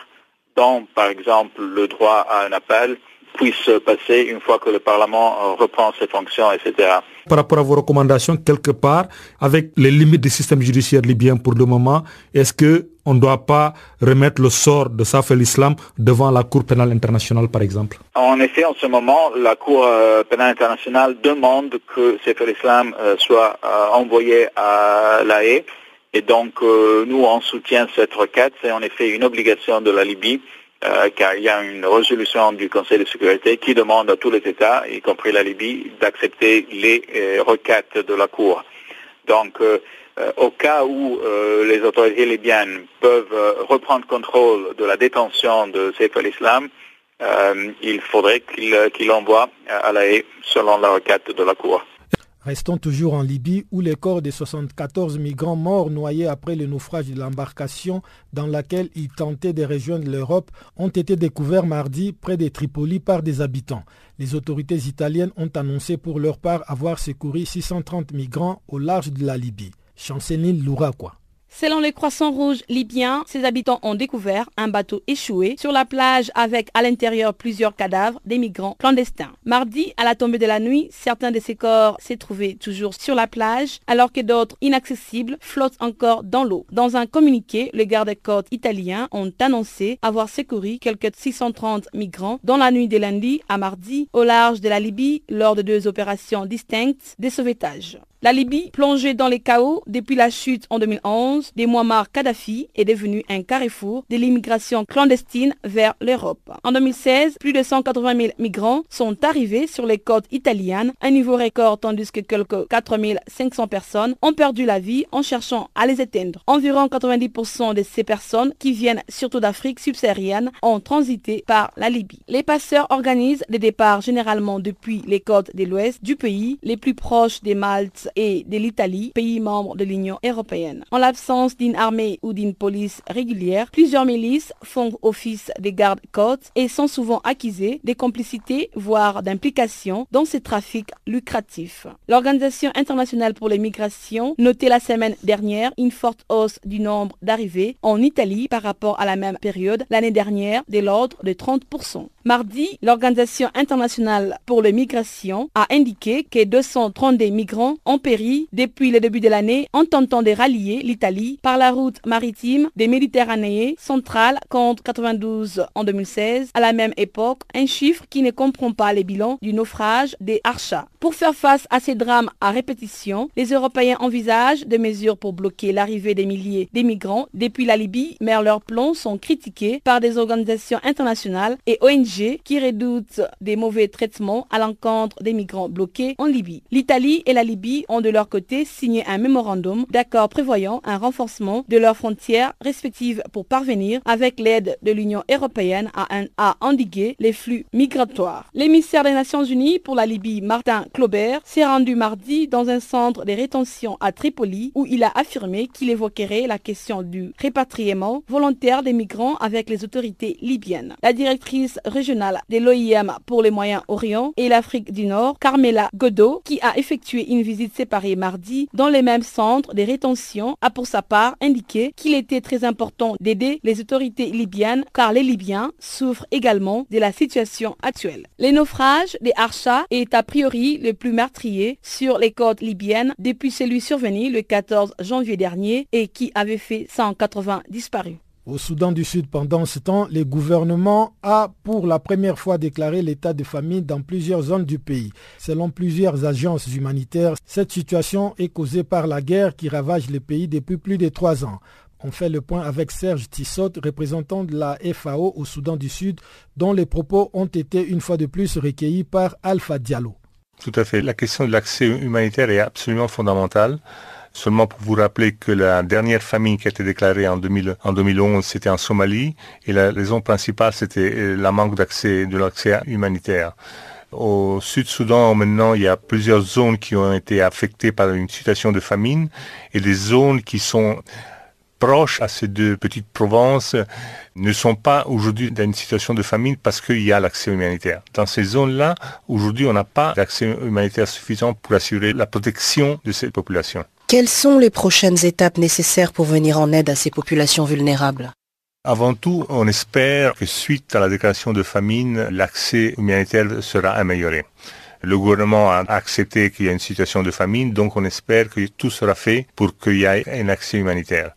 K: dont par exemple le droit à un appel, puissent passer une fois que le Parlement euh, reprend ses fonctions, etc.
L: Par rapport à vos recommandations, quelque part, avec les limites du système judiciaire libyen pour le moment, est-ce qu'on ne doit pas remettre le sort de Saf el-Islam devant la Cour pénale internationale, par exemple?
K: En effet, en ce moment, la Cour pénale internationale demande que Saf el-Islam soit envoyé à La Haye et donc, euh, nous, on soutient cette requête. C'est en effet une obligation de la Libye, euh, car il y a une résolution du Conseil de sécurité qui demande à tous les États, y compris la Libye, d'accepter les euh, requêtes de la Cour. Donc, au cas où les autorités libyennes peuvent reprendre contrôle de la détention de Saif al-Islam, il faudrait qu'il envoie à la haie selon la requête de la Cour.
C: Restons toujours en Libye où les corps des 74 migrants morts noyés après le naufrage de l'embarcation dans laquelle ils tentaient de rejoindre l'Europe ont été découverts mardi près de Tripoli par des habitants. Les autorités italiennes ont annoncé pour leur part avoir secouru 630 migrants au large de la Libye. Chanceline quoi
I: Selon les Croissants Rouges libyens, ses habitants ont découvert un bateau échoué sur la plage avec à l'intérieur plusieurs cadavres des migrants clandestins. Mardi, à la tombée de la nuit, certains de ces corps s'est trouvé toujours sur la plage alors que d'autres inaccessibles flottent encore dans l'eau. Dans un communiqué, les gardes-côtes italiens ont annoncé avoir secouru quelques 630 migrants dans la nuit de lundi à mardi au large de la Libye lors de deux opérations distinctes de sauvetage. La Libye, plongée dans les chaos depuis la chute en 2011 des Muammar Kadhafi, est devenue un carrefour de l'immigration clandestine vers l'Europe. En 2016, plus de 180 000 migrants sont arrivés sur les côtes italiennes, un niveau record tandis que quelques 4 500 personnes ont perdu la vie en cherchant à les éteindre. Environ 90% de ces personnes qui viennent surtout d'Afrique subsaharienne ont transité par la Libye. Les passeurs organisent des départs généralement depuis les côtes de l'ouest du pays, les plus proches des Malte et de l'Italie, pays membre de l'Union européenne. En l'absence d'une armée ou d'une police régulière, plusieurs milices font office de gardes-côtes et sont souvent accusées de complicité, voire d'implication dans ces trafics lucratifs. L'Organisation internationale pour les migrations notait la semaine dernière une forte hausse du nombre d'arrivées en Italie par rapport à la même période l'année dernière de l'ordre de 30%. Mardi, l'Organisation internationale pour les migrations a indiqué que 232 migrants ont péri depuis le début de l'année en tentant de rallier l'Italie par la route maritime des Méditerranéens centrales contre 92 en 2016. À la même époque, un chiffre qui ne comprend pas les bilans du naufrage des Archas. Pour faire face à ces drames à répétition, les Européens envisagent des mesures pour bloquer l'arrivée des milliers d'émigrants depuis la Libye, mais leurs plans sont critiqués par des organisations internationales et ONG qui redoutent des mauvais traitements à l'encontre des migrants bloqués en Libye. L'Italie et la Libye ont de leur côté signé un mémorandum d'accord prévoyant un renforcement de leurs frontières respectives pour parvenir, avec l'aide de l'Union européenne, à, à endiguer les flux migratoires. L'émissaire des Nations Unies pour la Libye, Martin Claubert, s'est rendu mardi dans un centre de rétention à Tripoli où il a affirmé qu'il évoquerait la question du répatriement volontaire des migrants avec les autorités libyennes. La directrice régionale de l'OIM pour les Moyen-Orient et l'Afrique du Nord, Carmela Godot, qui a effectué une visite séparée mardi dans les mêmes centres de rétention, a pour sa part indiqué qu'il était très important d'aider les autorités libyennes car les Libyens souffrent également de la situation actuelle. Les naufrages des Archa est a priori le plus meurtrier sur les côtes libyennes depuis celui survenu le 14 janvier dernier et qui avait fait 180 disparus.
C: Au Soudan du Sud, pendant ce temps, le gouvernement a pour la première fois déclaré l'état de famine dans plusieurs zones du pays. Selon plusieurs agences humanitaires, cette situation est causée par la guerre qui ravage le pays depuis plus de trois ans. On fait le point avec Serge Tissot, représentant de la FAO au Soudan du Sud, dont les propos ont été une fois de plus recueillis par Alpha Diallo.
M: Tout à fait. La question de l'accès humanitaire est absolument fondamentale. Seulement pour vous rappeler que la dernière famine qui a été déclarée en, 2011, c'était en Somalie, et la raison principale, c'était euh, la manque d'accès, de l'accès humanitaire. Au Sud-Soudan, maintenant, il y a plusieurs zones qui ont été affectées par une situation de famine, et les zones qui sont proches à ces deux petites provinces ne sont pas aujourd'hui dans une situation de famine parce qu'il y a l'accès humanitaire. Dans ces zones-là, aujourd'hui, on n'a pas d'accès humanitaire suffisant pour assurer la protection de ces populations.
N: Quelles sont les prochaines étapes nécessaires pour venir en aide à ces populations vulnérables?
M: Avant tout, on espère que suite à la déclaration de famine, l'accès humanitaire sera amélioré. Le gouvernement a accepté qu'il y a une situation de famine, donc on espère que tout sera fait pour qu'il y ait un accès humanitaire.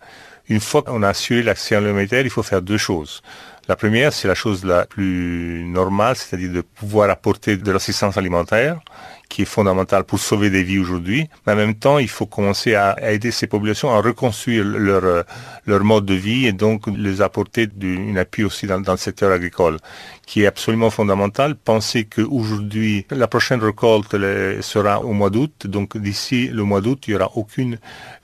M: Une fois qu'on a assuré l'accès humanitaire, il faut faire deux choses. La première, c'est la chose la plus normale, c'est-à-dire de pouvoir apporter de l'assistance alimentaire qui est fondamental pour sauver des vies aujourd'hui. Mais en même temps, il faut commencer à aider ces populations à reconstruire leur, euh, leur mode de vie et donc les apporter un appui aussi dans, le secteur agricole, qui est absolument fondamental. Pensez qu'aujourd'hui, la prochaine récolte sera au mois d'août, donc d'ici le mois d'août, il n'y aura aucune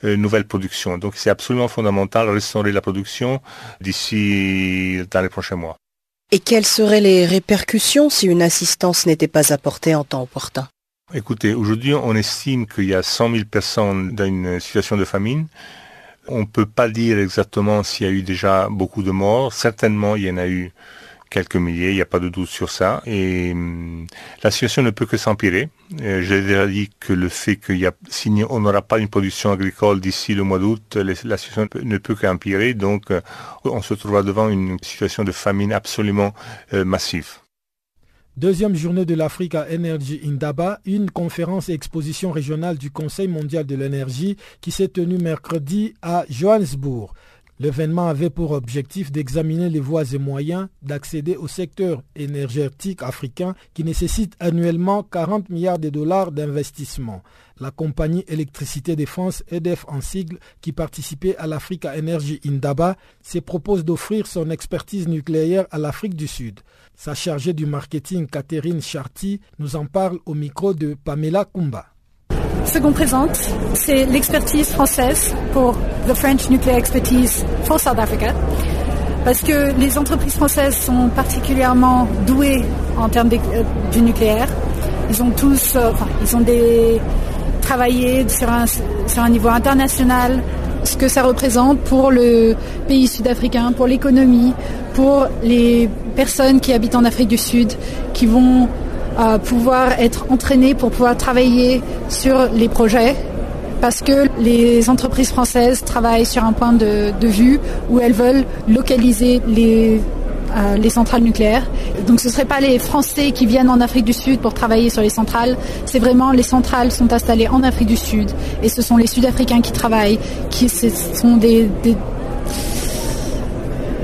M: euh, nouvelle production. Donc c'est absolument fondamental de restaurer la production d'ici dans les prochains mois.
N: Et quelles seraient les répercussions si une assistance n'était pas apportée en temps opportun?
M: Écoutez, aujourd'hui, on estime qu'il y a 100 000 personnes dans une situation de famine. On ne peut pas dire exactement s'il y a eu déjà beaucoup de morts. Certainement, il y en a eu quelques milliers, il n'y a pas de doute sur ça. Et hum, la situation ne peut que s'empirer. Euh, j'ai déjà dit que le fait qu'il y a, on n'aura pas une production agricole d'ici le mois d'août, la situation ne peut qu'empirer. Donc, euh, on se trouvera devant une situation de famine absolument euh, massive.
C: Deuxième journée de l'Afrique à Energy Indaba, une conférence et exposition régionale du Conseil mondial de l'énergie qui s'est tenue mercredi à Johannesburg. L'événement avait pour objectif d'examiner les voies et moyens d'accéder au secteur énergétique africain qui nécessite annuellement 40 milliards de dollars d'investissement. La compagnie Électricité Défense, EDF en sigle, qui participait à l'Africa Energy Indaba, se propose d'offrir son expertise nucléaire à l'Afrique du Sud. Sa chargée du marketing, Catherine Charty, nous en parle au micro de Pamela Kumba.
O: Ce qu'on présente, c'est l'expertise française pour The French Nuclear Expertise for South Africa. Parce que les entreprises françaises sont particulièrement douées en termes euh, du nucléaire. Ils ont tous, euh, enfin, ils ont travaillé sur un, sur un niveau international ce que ça représente pour le pays sud-africain, pour l'économie, pour les personnes qui habitent en Afrique du Sud, qui vont pouvoir être entraînées pour pouvoir travailler sur les projets. Parce que les entreprises françaises travaillent sur un point de, vue où elles veulent localiser les, euh, les centrales nucléaires. Donc ce ne seraient pas les Français qui viennent en Afrique du Sud pour travailler sur les centrales, c'est vraiment les centrales sont installées en Afrique du Sud et ce sont les Sud-Africains qui travaillent, qui ce sont des,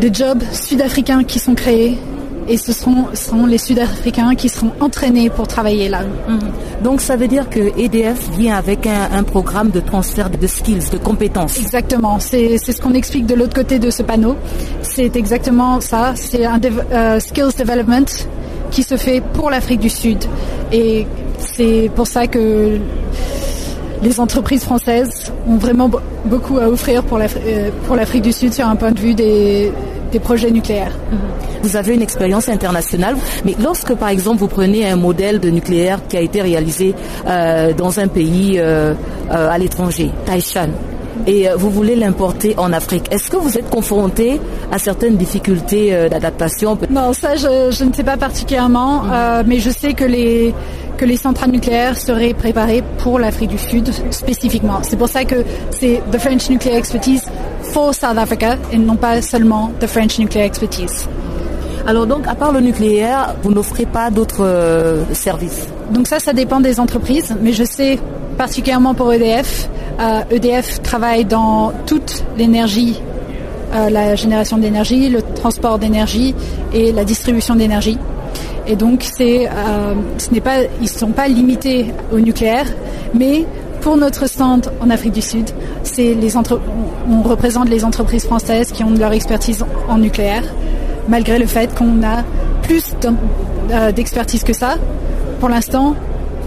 O: des jobs sud-africains qui sont créés et ce seront, les Sud-Africains qui seront entraînés pour travailler là.
N: Mhm. Donc ça veut dire que EDF vient avec un, programme de transfert de skills, de compétences.
O: Exactement, c'est ce qu'on explique de l'autre côté de ce panneau. C'est exactement ça, c'est un euh, skills development qui se fait pour l'Afrique du Sud. Et c'est pour ça que les entreprises françaises ont vraiment beaucoup à offrir pour l'Afrique du Sud sur un point de vue des, des projets nucléaires. Mhm.
N: Vous avez une expérience internationale, mais lorsque par exemple vous prenez un modèle de nucléaire qui a été réalisé euh, dans un pays euh, euh, à l'étranger, Taishan, et vous voulez l'importer en Afrique, est-ce que vous êtes confronté à certaines difficultés d'adaptation?
O: Non, ça je, ne sais pas particulièrement, mhm. mais je sais que les que les centrales nucléaires seraient préparées pour l'Afrique du Sud spécifiquement. C'est pour ça que c'est The French Nuclear Expertise for South Africa et non pas seulement The French Nuclear Expertise.
N: Alors donc, à part le nucléaire, vous n'offrez pas d'autres euh, services?
O: Donc ça, ça dépend des entreprises, mais je sais particulièrement pour EDF, EDF euh, e travaille dans toute l'énergie, euh, la génération d'énergie, le transport d'énergie et la distribution d'énergie. Et donc, c'est, ce n'est pas, ils ne sont pas limités au nucléaire, mais pour notre stand en Afrique du Sud, c'est les on représente les entreprises françaises qui ont leur expertise en nucléaire malgré le fait qu'on a plus euh, d'expertise que ça. Pour l'instant,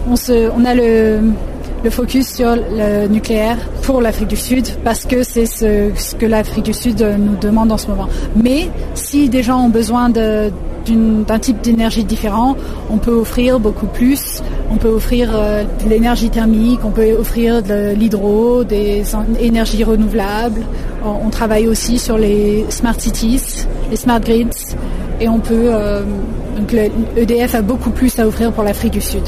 O: on, on a le, focus sur le nucléaire pour l'Afrique du Sud parce que c'est ce, que l'Afrique du Sud nous demande en ce moment. Mais si des gens ont besoin d'un type d'énergie différent, on peut offrir beaucoup plus. On peut offrir euh, de l'énergie thermique, on peut offrir de l'hydro, des énergies renouvelables. On, travaille aussi sur les smart cities, les smart grids, et on peut. Euh, donc l'EDF a beaucoup plus à offrir pour l'Afrique du Sud.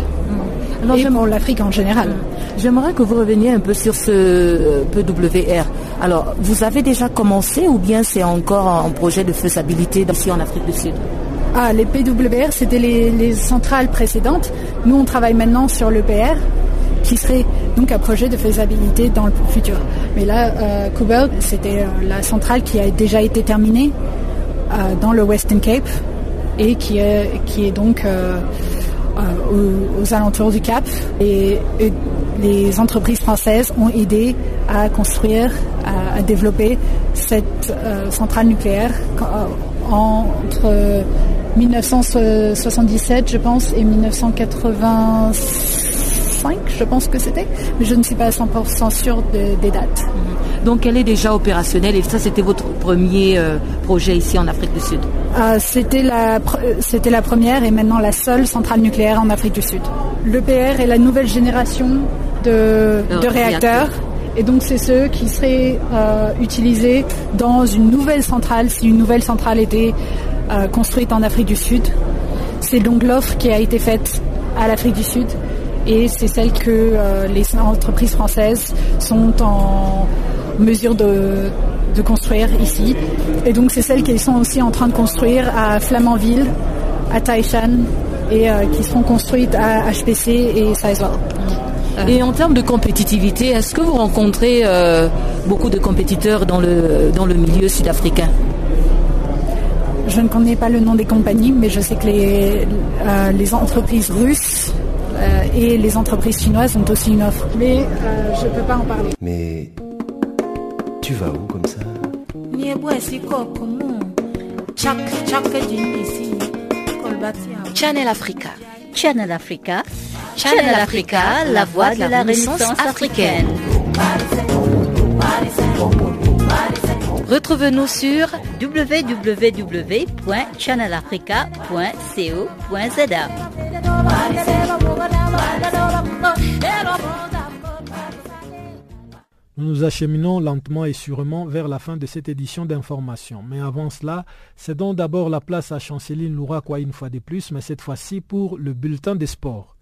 O: Alors, et pour l'Afrique en général.
N: J'aimerais que vous reveniez un peu sur ce euh, PWR. Alors, vous avez déjà commencé ou bien c'est encore un projet de faisabilité ici en Afrique du Sud?
O: Ah, les PWR, c'était les, centrales précédentes. Nous, on travaille maintenant sur l'EPR, qui serait donc un projet de faisabilité dans le futur. Mais là, euh, c'était euh, la centrale qui a déjà été terminée euh, dans le Western Cape et qui est, donc euh, aux, alentours du Cap. Et, les entreprises françaises ont aidé à construire, à développer cette centrale nucléaire entre 1977, je pense, et 1985, je pense que c'était, mais je ne suis pas à 100% sûre des dates.
N: Mhm. Donc elle est déjà opérationnelle et ça c'était votre premier euh, projet ici en Afrique du Sud?
O: Euh, C'était la, c'était la première et maintenant la seule centrale nucléaire en Afrique du Sud. L'EPR est la nouvelle génération de, réacteurs. Et donc c'est ceux qui seraient euh, utilisés dans une nouvelle centrale si une nouvelle centrale était euh, construite en Afrique du Sud. C'est donc l'offre qui a été faite à l'Afrique du Sud et c'est celle que euh, les entreprises françaises sont en mesure de, construire ici. Et donc c'est celle qu'elles sont aussi en train de construire à Flamanville, à Taishan et euh, qui seront construites à HPC et Sizewell.
N: Et en termes de compétitivité, est-ce que vous rencontrez beaucoup de compétiteurs dans le milieu sud-africain?
O: Je ne connais pas le nom des compagnies, mais je sais que les, euh, les entreprises russes euh, et les entreprises chinoises ont aussi une offre. Mais euh, je ne peux pas en parler.
P: Mais tu vas où comme ça?
Q: Channel Africa. Channel Africa. Channel Africa, la voix de la Renaissance africaine. Retrouve-nous sur www.channelafrica.co.za.
C: Nous nous acheminons lentement et sûrement vers la fin de cette édition d'information. Mais avant cela, cédons d'abord la place à Chanceline Louraquois une fois de plus, mais cette fois-ci pour le bulletin des sports.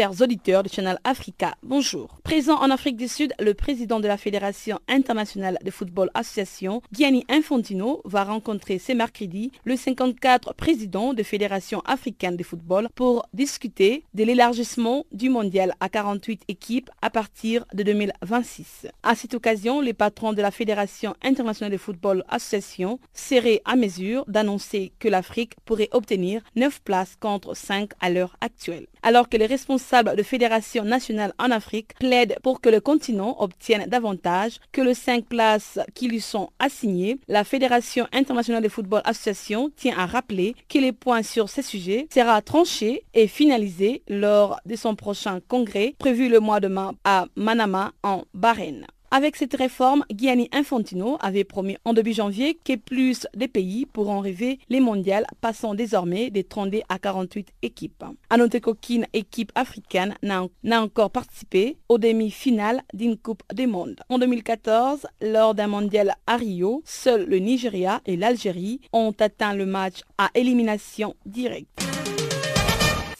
I: Chers auditeurs du Channel Africa, bonjour. Présent en Afrique du Sud, le président de la Fédération internationale de football association, Gianni Infantino, va rencontrer ce mercredi le 54 président de Fédération africaine de football pour discuter de l'élargissement du mondial à 48 équipes à partir de 2026. À cette occasion, les patrons de la Fédération internationale de football association seraient à mesure d'annoncer que l'Afrique pourrait obtenir 9 places contre 5 à l'heure actuelle. Alors que les responsables de fédérations nationales en Afrique plaident pour que le continent obtienne davantage que les cinq places qui lui sont assignées. La Fédération internationale de football association tient à rappeler que les points sur ces sujets sera tranché et finalisé lors de son prochain congrès prévu le mois de mai à Manama en Bahreïn. Avec cette réforme, Gianni Infantino avait promis en début janvier que plus de pays pourront rêver les mondiales, passant désormais des 32 à 48 équipes. À noter qu'aucune équipe africaine n'a encore participé aux demi-finales d'une Coupe du Monde. En 2014, lors d'un mondial à Rio, seuls le Nigeria et l'Algérie ont atteint le match à élimination directe.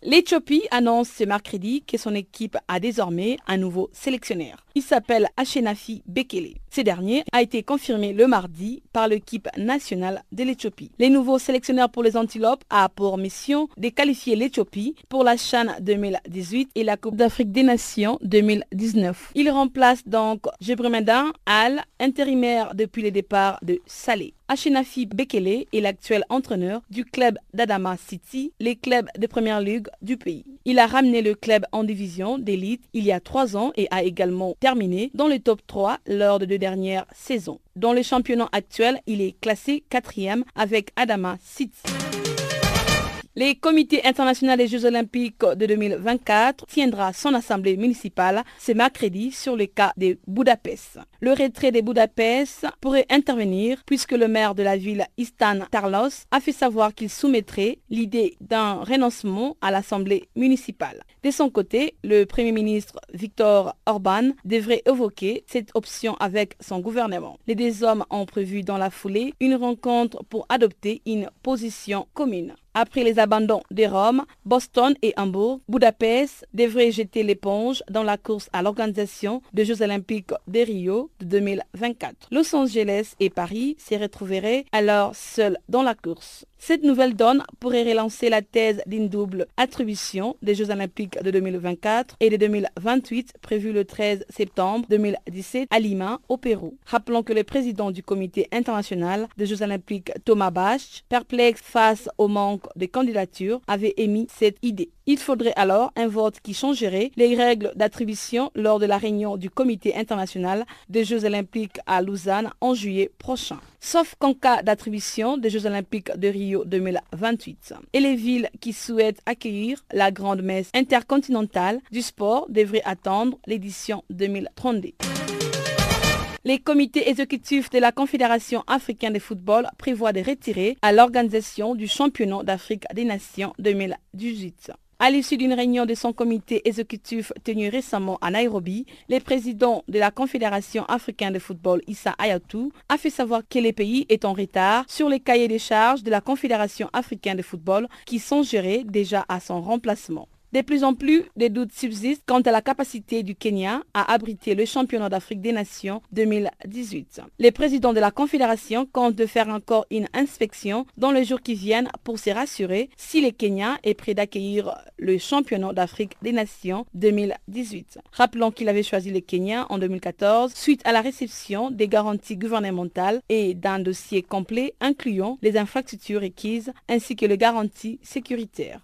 I: L'Éthiopie annonce ce mercredi que son équipe a désormais un nouveau sélectionneur. Il s'appelle Ashenafi Bekele. Ce dernier a été confirmé le mardi par l'équipe nationale de l'Éthiopie. Les nouveaux sélectionneurs pour les Antilopes a pour mission de qualifier l'Éthiopie pour la Chan 2018 et la Coupe d'Afrique des Nations 2019. Il remplace donc Jebremedin Al, intérimaire depuis le départ de Salé. Ashenafi Bekele est l'actuel entraîneur du club d'Adama City, les clubs de première ligue du pays. Il a ramené le club en division d'élite il y a trois ans et a également terminé dans le top 3 lors de deux dernières saisons. Dans le championnat actuel, il est classé quatrième avec Adama City. Le comité international des Jeux olympiques de 2024 tiendra son assemblée municipale ce mercredi sur le cas de Budapest. Le retrait de Budapest pourrait intervenir puisque le maire de la ville, Istan Tarlos, a fait savoir qu'il soumettrait l'idée d'un renoncement à l'assemblée municipale. De son côté, le premier ministre Viktor Orban devrait évoquer cette option avec son gouvernement. Les deux hommes ont prévu dans la foulée une rencontre pour adopter une position commune. Après les abandons de Rome, Boston et Hambourg, Budapest devrait jeter l'éponge dans la course à l'organisation des Jeux olympiques de Rio de 2024. Los Angeles et Paris se retrouveraient alors seuls dans la course. Cette nouvelle donne pourrait relancer la thèse d'une double attribution des Jeux olympiques de 2024 et de 2028 prévue le 13 septembre 2017 à Lima, au Pérou. Rappelons que le président du comité international des Jeux olympiques, Thomas Bach, perplexe face au manque de candidatures, avait émis cette idée. Il faudrait alors un vote qui changerait les règles d'attribution lors de la réunion du comité international des Jeux olympiques à Lausanne en juillet prochain. Sauf qu'en cas d'attribution des Jeux olympiques de Rio 2028. Et les villes qui souhaitent accueillir la grande messe intercontinentale du sport devraient attendre l'édition 2032. Les comités exécutifs de la Confédération africaine de football prévoient de retirer à l'organisation du championnat d'Afrique des Nations 2018. À l'issue d'une réunion de son comité exécutif tenue récemment à Nairobi, le président de la Confédération africaine de football, Issa Ayatou, a fait savoir que les pays est en retard sur les cahiers des charges de la Confédération africaine de football qui sont gérés déjà à son remplacement. De plus en plus, des doutes subsistent quant à la capacité du Kenya à abriter le championnat d'Afrique des Nations 2018. Le président de la Confédération compte de faire encore une inspection dans les jours qui viennent pour se rassurer si le Kenya est prêt d'accueillir le championnat d'Afrique des Nations 2018. Rappelons qu'il avait choisi le Kenya en 2014 suite à la réception des garanties gouvernementales et d'un dossier complet incluant les infrastructures requises ainsi que les garanties sécuritaires.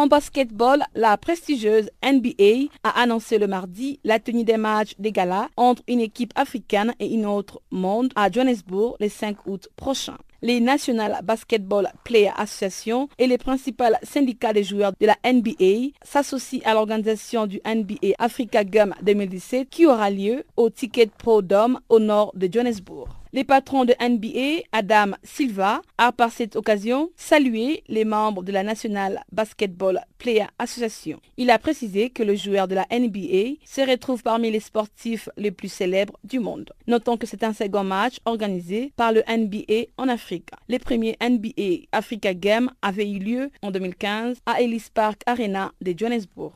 I: En basketball, la prestigieuse NBA a annoncé le mardi la tenue des matchs des galas entre une équipe africaine et une autre monde à Johannesburg le 5 août prochain les National Basketball Player Association et les principaux syndicats des joueurs de la NBA s'associent à l'organisation du NBA Africa Gum 2017 qui aura lieu au Ticket Pro Dome au nord de Johannesburg. Les patrons de NBA, Adam Silva, a par cette occasion salué les membres de la National Basketball Player Association. Il a précisé que le joueur de la NBA se retrouve parmi les sportifs les plus célèbres du monde. Notons que c'est un second match organisé par le NBA en Afrique. Les premiers NBA Africa Games avaient eu lieu en 2015 à Ellis Park Arena de Johannesburg.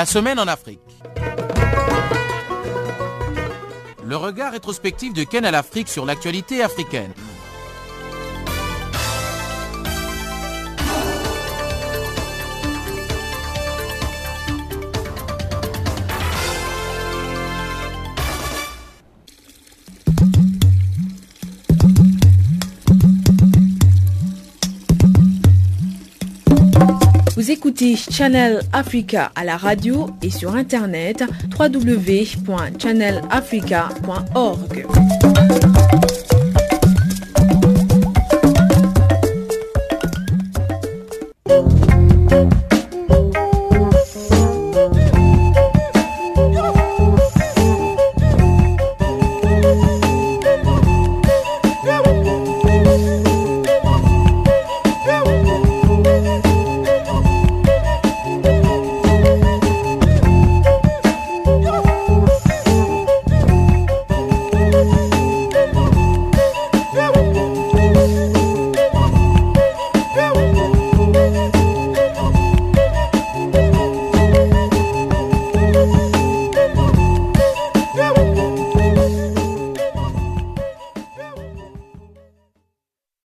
R: La semaine en Afrique. Le regard rétrospectif de Canal Afrique sur l'actualité africaine.
A: Channel Africa à la radio et sur internet www.channelafrica.org.